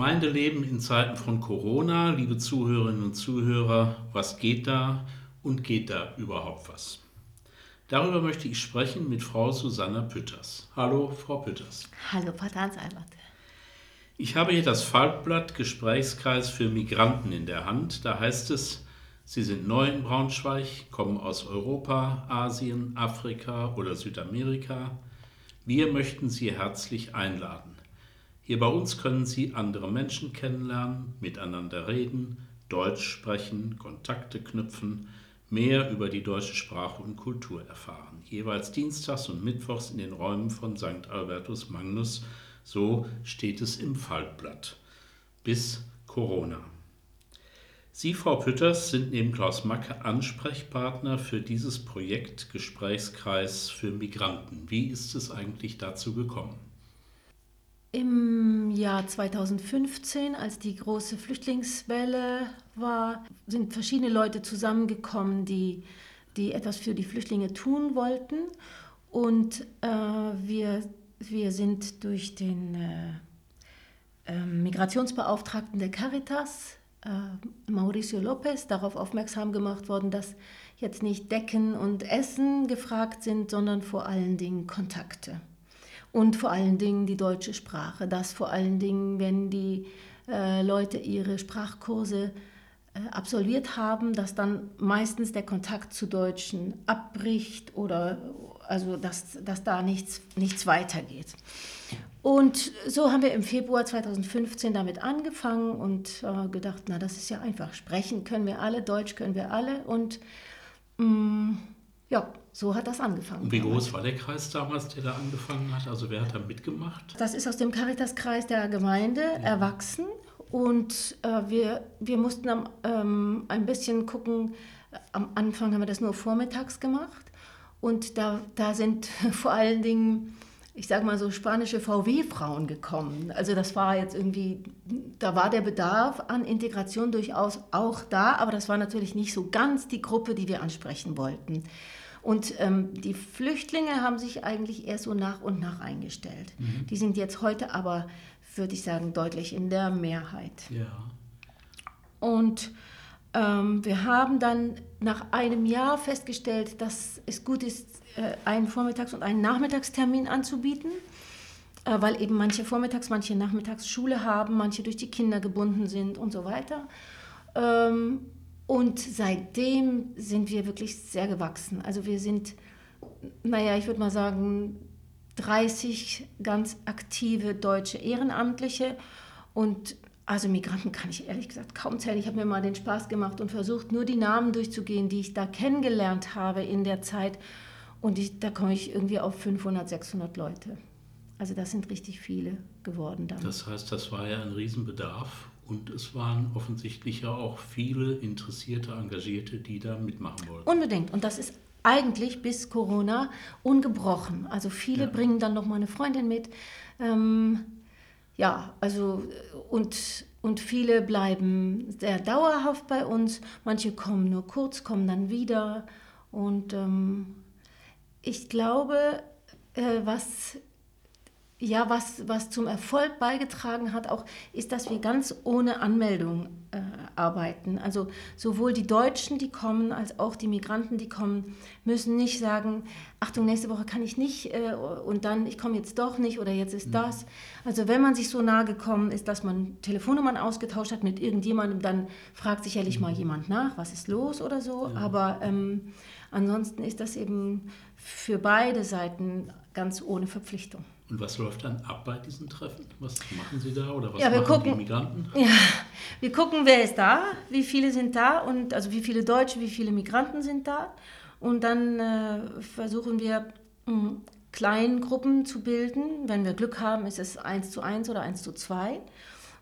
Gemeindeleben in Zeiten von Corona, liebe Zuhörerinnen und Zuhörer, was geht da und geht da überhaupt was? Darüber möchte ich sprechen mit Frau Susanna Pütters. Hallo, Frau Pütters. Hallo, Pater Albert. Ich habe hier das Faltblatt Gesprächskreis für Migranten in der Hand. Da heißt es, Sie sind neu in Braunschweig, kommen aus Europa, Asien, Afrika oder Südamerika. Wir möchten Sie herzlich einladen. Hier bei uns können Sie andere Menschen kennenlernen, miteinander reden, Deutsch sprechen, Kontakte knüpfen, mehr über die deutsche Sprache und Kultur erfahren. Jeweils dienstags und mittwochs in den Räumen von St. Albertus Magnus, so steht es im Faltblatt. Bis Corona. Sie, Frau Pütters, sind neben Klaus Macke Ansprechpartner für dieses Projekt Gesprächskreis für Migranten. Wie ist es eigentlich dazu gekommen? Im Jahr 2015, als die große Flüchtlingswelle war, sind verschiedene Leute zusammengekommen, die, die etwas für die Flüchtlinge tun wollten. Und äh, wir, wir sind durch den äh, äh, Migrationsbeauftragten der Caritas, äh, Mauricio Lopez, darauf aufmerksam gemacht worden, dass jetzt nicht Decken und Essen gefragt sind, sondern vor allen Dingen Kontakte und vor allen Dingen die deutsche Sprache. Das vor allen Dingen, wenn die äh, Leute ihre Sprachkurse äh, absolviert haben, dass dann meistens der Kontakt zu Deutschen abbricht oder also dass, dass da nichts, nichts weitergeht. Und so haben wir im Februar 2015 damit angefangen und äh, gedacht, na das ist ja einfach, sprechen können wir alle, Deutsch können wir alle und mh, mm, ja, so hat das angefangen. Und wie groß war der Kreis damals, der da angefangen hat? Also wer hat da mitgemacht? Das ist aus dem Caritas-Kreis der Gemeinde ja. erwachsen. Und äh, wir, wir mussten am, ähm, ein bisschen gucken, am Anfang haben wir das nur vormittags gemacht. Und da, da sind vor allen Dingen, ich sage mal so, spanische VW-Frauen gekommen. Also das war jetzt irgendwie, da war der Bedarf an Integration durchaus auch da, aber das war natürlich nicht so ganz die Gruppe, die wir ansprechen wollten. Und ähm, die Flüchtlinge haben sich eigentlich erst so nach und nach eingestellt. Mhm. Die sind jetzt heute aber, würde ich sagen, deutlich in der Mehrheit. Ja. Und ähm, wir haben dann nach einem Jahr festgestellt, dass es gut ist, äh, einen Vormittags- und einen Nachmittagstermin anzubieten, äh, weil eben manche Vormittags-, manche Nachmittags Schule haben, manche durch die Kinder gebunden sind und so weiter. Ähm, und seitdem sind wir wirklich sehr gewachsen. Also wir sind, naja, ich würde mal sagen, 30 ganz aktive deutsche Ehrenamtliche und also Migranten kann ich ehrlich gesagt kaum zählen. Ich habe mir mal den Spaß gemacht und versucht, nur die Namen durchzugehen, die ich da kennengelernt habe in der Zeit. Und ich, da komme ich irgendwie auf 500, 600 Leute. Also das sind richtig viele geworden dann. Das heißt, das war ja ein Riesenbedarf und es waren offensichtlich ja auch viele interessierte, engagierte, die da mitmachen wollten. Unbedingt. Und das ist eigentlich bis Corona ungebrochen. Also viele ja. bringen dann noch mal eine Freundin mit. Ähm, ja, also und, und viele bleiben sehr dauerhaft bei uns. Manche kommen nur kurz, kommen dann wieder. Und ähm, ich glaube, äh, was ja, was, was zum Erfolg beigetragen hat, auch ist, dass wir ganz ohne Anmeldung äh, arbeiten. Also sowohl die Deutschen, die kommen, als auch die Migranten, die kommen, müssen nicht sagen, Achtung, nächste Woche kann ich nicht äh, und dann, ich komme jetzt doch nicht oder jetzt ist mhm. das. Also wenn man sich so nahe gekommen ist, dass man Telefonnummern ausgetauscht hat mit irgendjemandem, dann fragt sicherlich mhm. mal jemand nach, was ist los oder so. Ja. Aber ähm, ansonsten ist das eben für beide Seiten ganz ohne Verpflichtung. Und was läuft dann ab bei diesen Treffen? Was machen Sie da oder was ja, wir machen gucken, die Migranten? Ja, wir gucken, wer ist da, wie viele sind da und also wie viele Deutsche, wie viele Migranten sind da. Und dann äh, versuchen wir mh, kleinen Gruppen zu bilden. Wenn wir Glück haben, ist es eins zu eins oder eins zu zwei.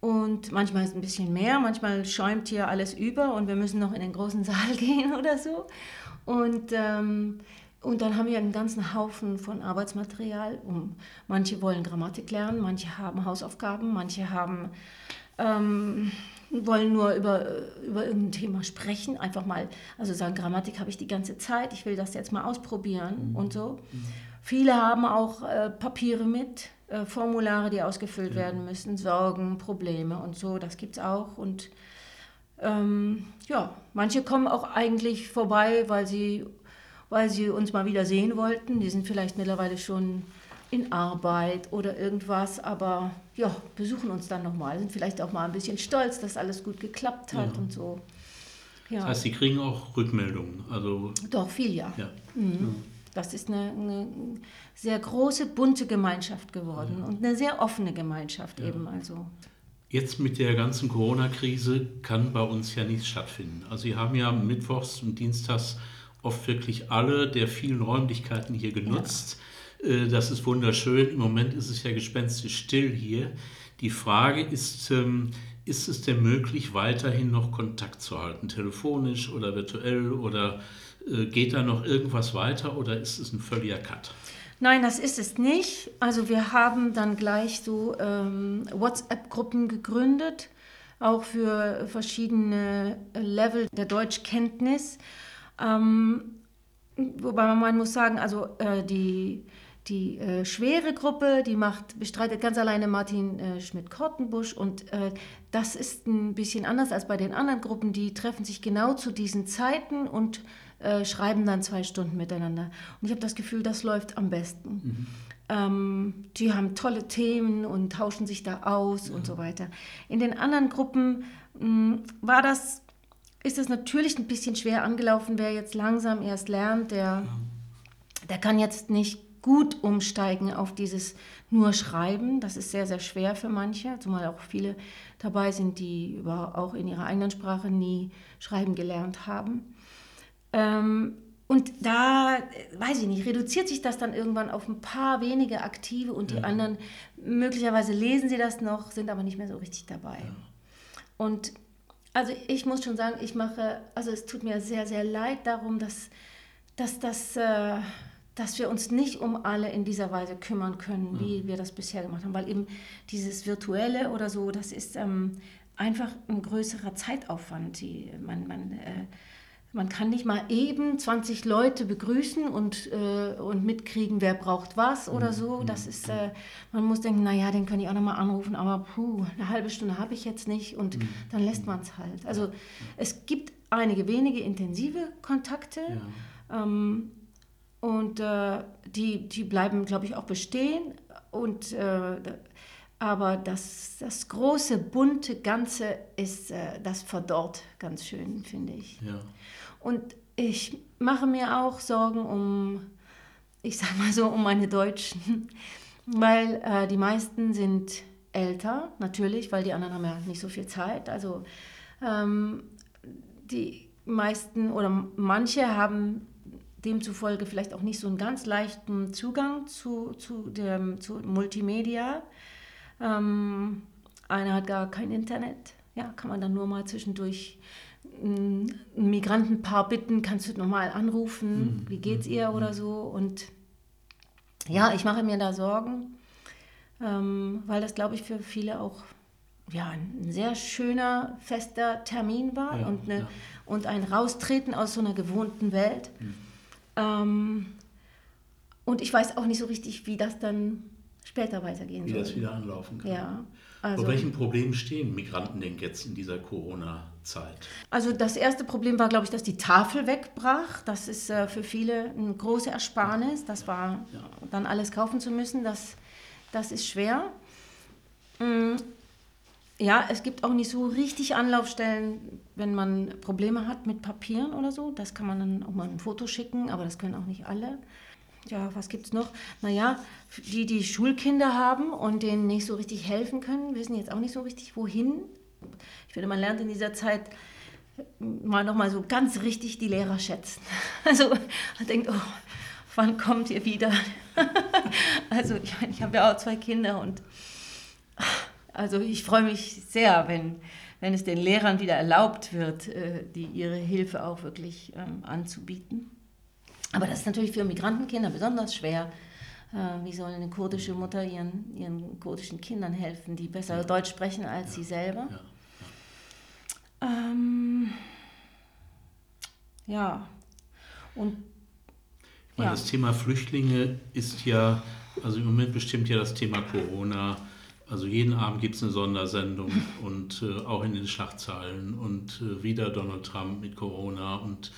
Und manchmal ist es ein bisschen mehr, manchmal schäumt hier alles über und wir müssen noch in den großen Saal gehen oder so. Und ähm, und dann haben wir einen ganzen Haufen von Arbeitsmaterial. Um, manche wollen Grammatik lernen, manche haben Hausaufgaben, manche haben, ähm, wollen nur über, über irgendein Thema sprechen. Einfach mal, also sagen, Grammatik habe ich die ganze Zeit, ich will das jetzt mal ausprobieren mhm. und so. Mhm. viele haben auch äh, Papiere mit, äh, Formulare, die ausgefüllt ja. werden müssen, Sorgen, Probleme und so, das gibt es auch. Und ähm, ja, manche kommen auch eigentlich vorbei, weil sie, weil sie uns mal wieder sehen wollten. Die sind vielleicht mittlerweile schon in Arbeit oder irgendwas, aber ja, besuchen uns dann nochmal, sind vielleicht auch mal ein bisschen stolz, dass alles gut geklappt hat ja. und so. Ja. Das heißt, Sie kriegen auch Rückmeldungen? Also Doch, viel ja. ja. Mhm. Das ist eine, eine, sehr große, bunte Gemeinschaft geworden und eine sehr offene Gemeinschaft eben. Also. Jetzt mit der ganzen Corona-Krise kann bei uns ja nichts stattfinden. Also Sie haben ja mittwochs und dienstags oft wirklich alle der vielen Räumlichkeiten hier genutzt. Ja. Äh, das ist wunderschön. Im Moment ist es ja gespenstisch still hier. Die Frage ist, ähm, ist es denn möglich, weiterhin noch Kontakt zu halten, telefonisch oder virtuell oder äh, geht da noch irgendwas weiter oder ist es ein völliger Cut? Nein, das ist es nicht. Also wir haben dann gleich so ähm, WhatsApp-Gruppen gegründet, auch für verschiedene Level der Deutschkenntnis. Ähm, wobei man muss sagen, also äh, die, die äh, schwere Gruppe, die macht, bestreitet ganz alleine Martin äh, Schmidt-Kortenbusch und äh, das ist ein bisschen anders als bei den anderen Gruppen. Die treffen sich genau zu diesen Zeiten und äh, schreiben dann zwei Stunden miteinander. Und ich habe das Gefühl, das läuft am besten. Mhm. Ähm, die haben tolle Themen und tauschen sich da aus ja. und so weiter. In den anderen Gruppen mh, hm, war das, ist es natürlich ein bisschen schwer angelaufen. Wer jetzt langsam erst lernt, der, der kann jetzt nicht gut umsteigen auf dieses nur Schreiben. Das ist sehr, sehr schwer für manche, zumal auch viele dabei sind, die über, auch in ihrer eigenen Sprache nie schreiben gelernt haben. Ähm, und da, weiß ich nicht, reduziert sich das dann irgendwann auf ein paar wenige Aktive und die ja. anderen, möglicherweise lesen sie das noch, sind aber nicht mehr so richtig dabei. Ja. Und also ich muss schon sagen, ich mache, also es tut mir sehr, sehr leid darum, dass, dass, dass, äh, dass wir uns nicht um alle in dieser Weise kümmern können, ja. wie wir das bisher gemacht haben, weil eben dieses Virtuelle oder so, das ist ähm, einfach ein größerer Zeitaufwand. Die, man, man äh, man kann nicht mal eben 20 Leute begrüßen und, äh, und mitkriegen, wer braucht was oder mhm, so. Mhm, das ist, äh, man muss denken, naja, den kann ich auch nochmal anrufen, aber puh, eine halbe Stunde habe ich jetzt nicht und mhm. dann lässt man es halt. Also es gibt einige wenige intensive Kontakte ja. ähm, und äh, die, die bleiben, glaube ich, auch bestehen und äh, aber das, das große, bunte Ganze ist, äh, das verdorrt ganz schön, finde ich. Ja. Und ich mache mir auch Sorgen um, ich sag mal so, um meine Deutschen, weil äh, die meisten sind älter, natürlich, weil die anderen haben ja nicht so viel Zeit. Also ähm, die meisten oder manche haben demzufolge vielleicht auch nicht so einen ganz leichten Zugang zu, zu, dem, zu Multimedia. Ähm, einer hat gar kein Internet, ja, kann man dann nur mal zwischendurch ein Migrantenpaar bitten, kannst du nochmal anrufen, mhm. wie geht's ihr mhm. oder so. Und ja, ich mache mir da Sorgen, ähm, weil das, glaube ich, für viele auch ja, ein sehr schöner, fester Termin war ja, und, eine, ja. und ein Raustreten aus so einer gewohnten Welt. Mhm. Ähm, und ich weiß auch nicht so richtig, wie das dann später weitergehen wie soll. Wie das wieder anlaufen kann. Ja, also, Vor welchen Problemen stehen Migranten denn jetzt in dieser Corona-Zeit? Also das erste Problem war, glaube ich, dass die Tafel wegbrach. Das ist äh, für viele eine große Ersparnis. Das war ja. dann alles kaufen zu müssen. Das, das ist schwer. Mm, ja, es gibt auch nicht so richtig Anlaufstellen, wenn man Probleme hat mit Papieren oder so. Das kann man dann auch mal ein Foto schicken, aber das können auch nicht alle ja, was gibt es noch? Naja, die, die Schulkinder haben und denen nicht so richtig helfen können, wissen jetzt auch nicht so richtig, wohin. Ich finde, man lernt in dieser Zeit mal nochmal so ganz richtig die Lehrer schätzen. Also man denkt, oh, wann kommt ihr wieder? also ich, meine, ich habe ja auch zwei Kinder und also ich freue mich sehr, wenn, wenn es den Lehrern wieder erlaubt wird, äh, die ihre Hilfe auch wirklich ähm, anzubieten. Aber das ist natürlich für Migrantenkinder besonders schwer. Äh, wie soll eine kurdische Mutter ihren, ihren kurdischen Kindern helfen, die besser ja. Deutsch sprechen als ja. sie selber? Ja. Ähm, ja. Und Ja. Das Thema Flüchtlinge ist ja, also im Moment bestimmt ja das Thema Corona. Also jeden Abend gibt es eine Sondersendung und äh, auch in den Schlagzeilen und äh, wieder Donald Trump mit Corona und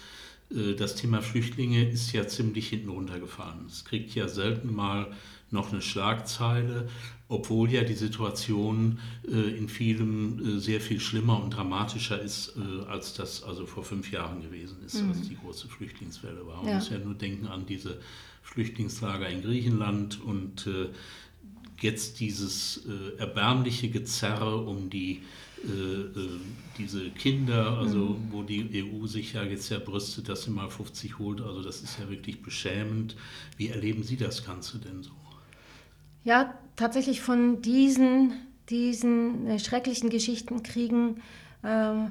das Thema Flüchtlinge ist ja ziemlich hinten runtergefahren. Es kriegt ja selten mal noch eine Schlagzeile, obwohl ja die Situation äh, in vielem äh, sehr viel schlimmer und dramatischer ist, äh, als das also vor fünf Jahren gewesen ist, mhm. als die große Flüchtlingswelle war. Man ja. muss ja nur denken an diese Flüchtlingslager in Griechenland und äh, jetzt dieses äh, erbärmliche Gezerre um die äh, diese Kinder, also mhm. wo die EU sich ja jetzt ja brüstet, dass sie mal 50 holt, also das ist ja wirklich beschämend. Wie erleben Sie das Ganze denn so? Ja, tatsächlich von diesen, diesen äh, schrecklichen Geschichten kriegen äh,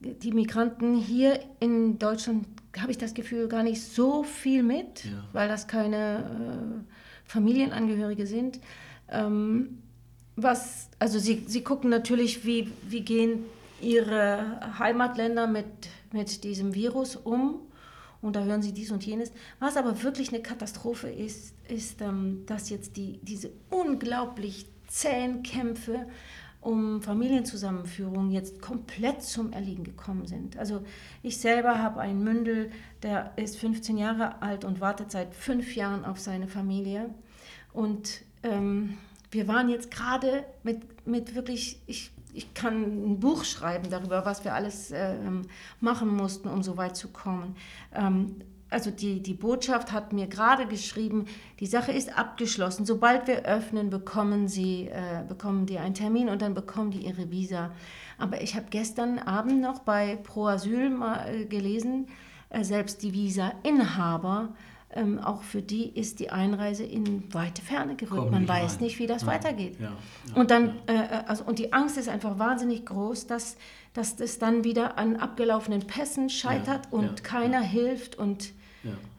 die Migranten hier in Deutschland, habe ich das Gefühl, gar nicht so viel mit, ja. weil das keine äh, Familienangehörige sind. Ähm, was, also sie, sie gucken natürlich, wie, wie gehen ihre Heimatländer mit, mit diesem Virus um und da hören sie dies und jenes. Was aber wirklich eine Katastrophe ist, ist, ähm, dass jetzt die, diese unglaublich zähen Kämpfe um Familienzusammenführung jetzt komplett zum Erliegen gekommen sind. Also ich selber habe einen Mündel, der ist 15 Jahre alt und wartet seit fünf Jahren auf seine Familie. Und ähm, wir waren jetzt gerade mit, mit wirklich, ich ich kann ein Buch schreiben darüber, was wir alles äh, machen mussten, um so weit zu kommen. Ähm, also die, die Botschaft hat mir gerade geschrieben, die Sache ist abgeschlossen. Sobald wir öffnen, bekommen sie äh, bekommen die einen Termin und dann bekommen die ihre Visa. Aber ich habe gestern Abend noch bei Pro Asyl mal äh, gelesen, äh, selbst die Visa-Inhaber ähm, auch für die ist die Einreise in weite Ferne gerückt. Man weiß rein. nicht, wie das ja. weitergeht. Ja. Ja. Und, dann, äh, äh, also, und die Angst ist einfach wahnsinnig groß, dass, dass das dann wieder an abgelaufenen Pässen scheitert und keiner hilft. Und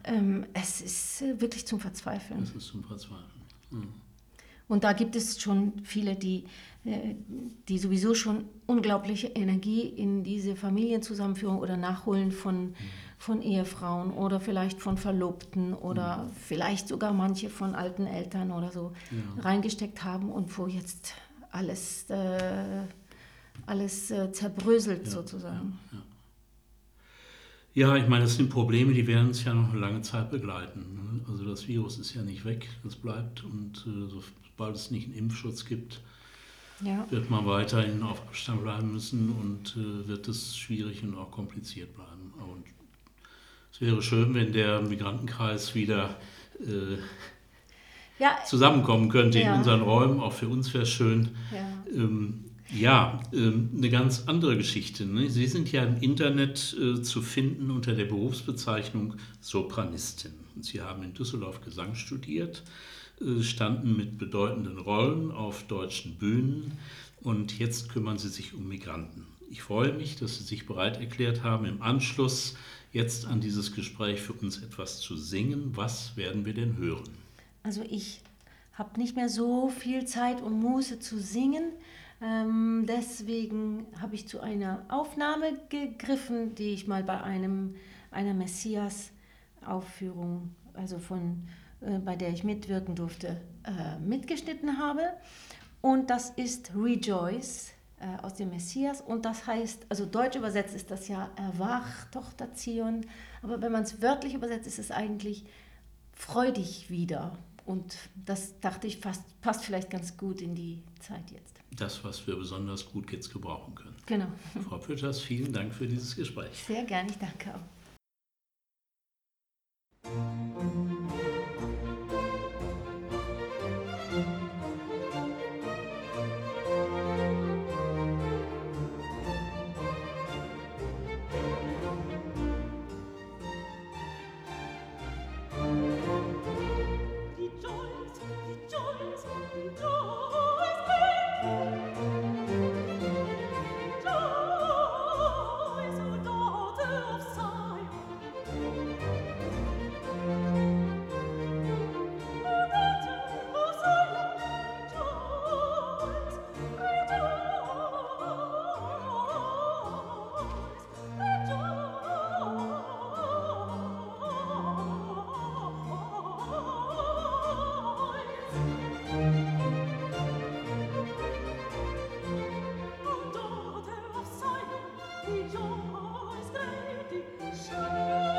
ähm, es ist äh, wirklich zum Verzweifeln. Es ist zum Verzweifeln. Mhm. Und da gibt es schon viele, die, äh, die sowieso schon unglaubliche Energie in diese Familienzusammenführung oder Nachholen von, mhm. Von Ehefrauen oder vielleicht von Verlobten oder mhm. vielleicht sogar manche von alten Eltern oder so ja. reingesteckt haben und wo jetzt alles, äh, alles äh, zerbröselt ja, sozusagen. Ja, ja, ich meine, das sind Probleme, die werden uns ja noch eine lange Zeit begleiten. Ne? Also das Virus ist ja nicht weg, das bleibt und äh, sobald es nicht einen Impfschutz gibt, ja. wird man weiterhin auf Abstand bleiben müssen und äh, wird es schwierig und auch kompliziert bleiben. Und es wäre schön, wenn der Migrantenkreis wieder äh, ja. zusammenkommen könnte ja. in unseren Räumen. Auch für uns wäre es schön. Ähm, ja, ähm, eine ganz andere Geschichte. Ne? Sie sind ja im Internet äh, zu finden unter der Berufsbezeichnung Sopranistin. Sie haben in Düsseldorf Gesang studiert, äh, standen mit bedeutenden Rollen auf deutschen Bühnen und jetzt kümmern Sie sich um Migranten. Ich freue mich, dass Sie sich bereit erklärt haben, im Anschluss jetzt an dieses Gespräch für uns etwas zu singen. Was werden wir denn hören? Also ich habe nicht mehr so viel Zeit, um Muße zu singen. Ähm, deswegen habe ich zu einer Aufnahme gegriffen, die ich mal bei einem, einer Messias-Aufführung, also von, äh, bei der ich mitwirken durfte, äh, mitgeschnitten habe. Und das ist Rejoice äh, aus dem Messias. Und das heißt, also deutsch übersetzt ist das ja Erwach, Tochter Zion. Aber wenn man es wörtlich übersetzt, ist es eigentlich freudig wieder. Und das dachte ich, fast, passt vielleicht ganz gut in die Zeit jetzt das, was wir besonders gut jetzt gebrauchen können. Genau. Frau Pütters, vielen Dank für dieses Gespräch. Sehr gerne, ich danke auch. die oh, Joys,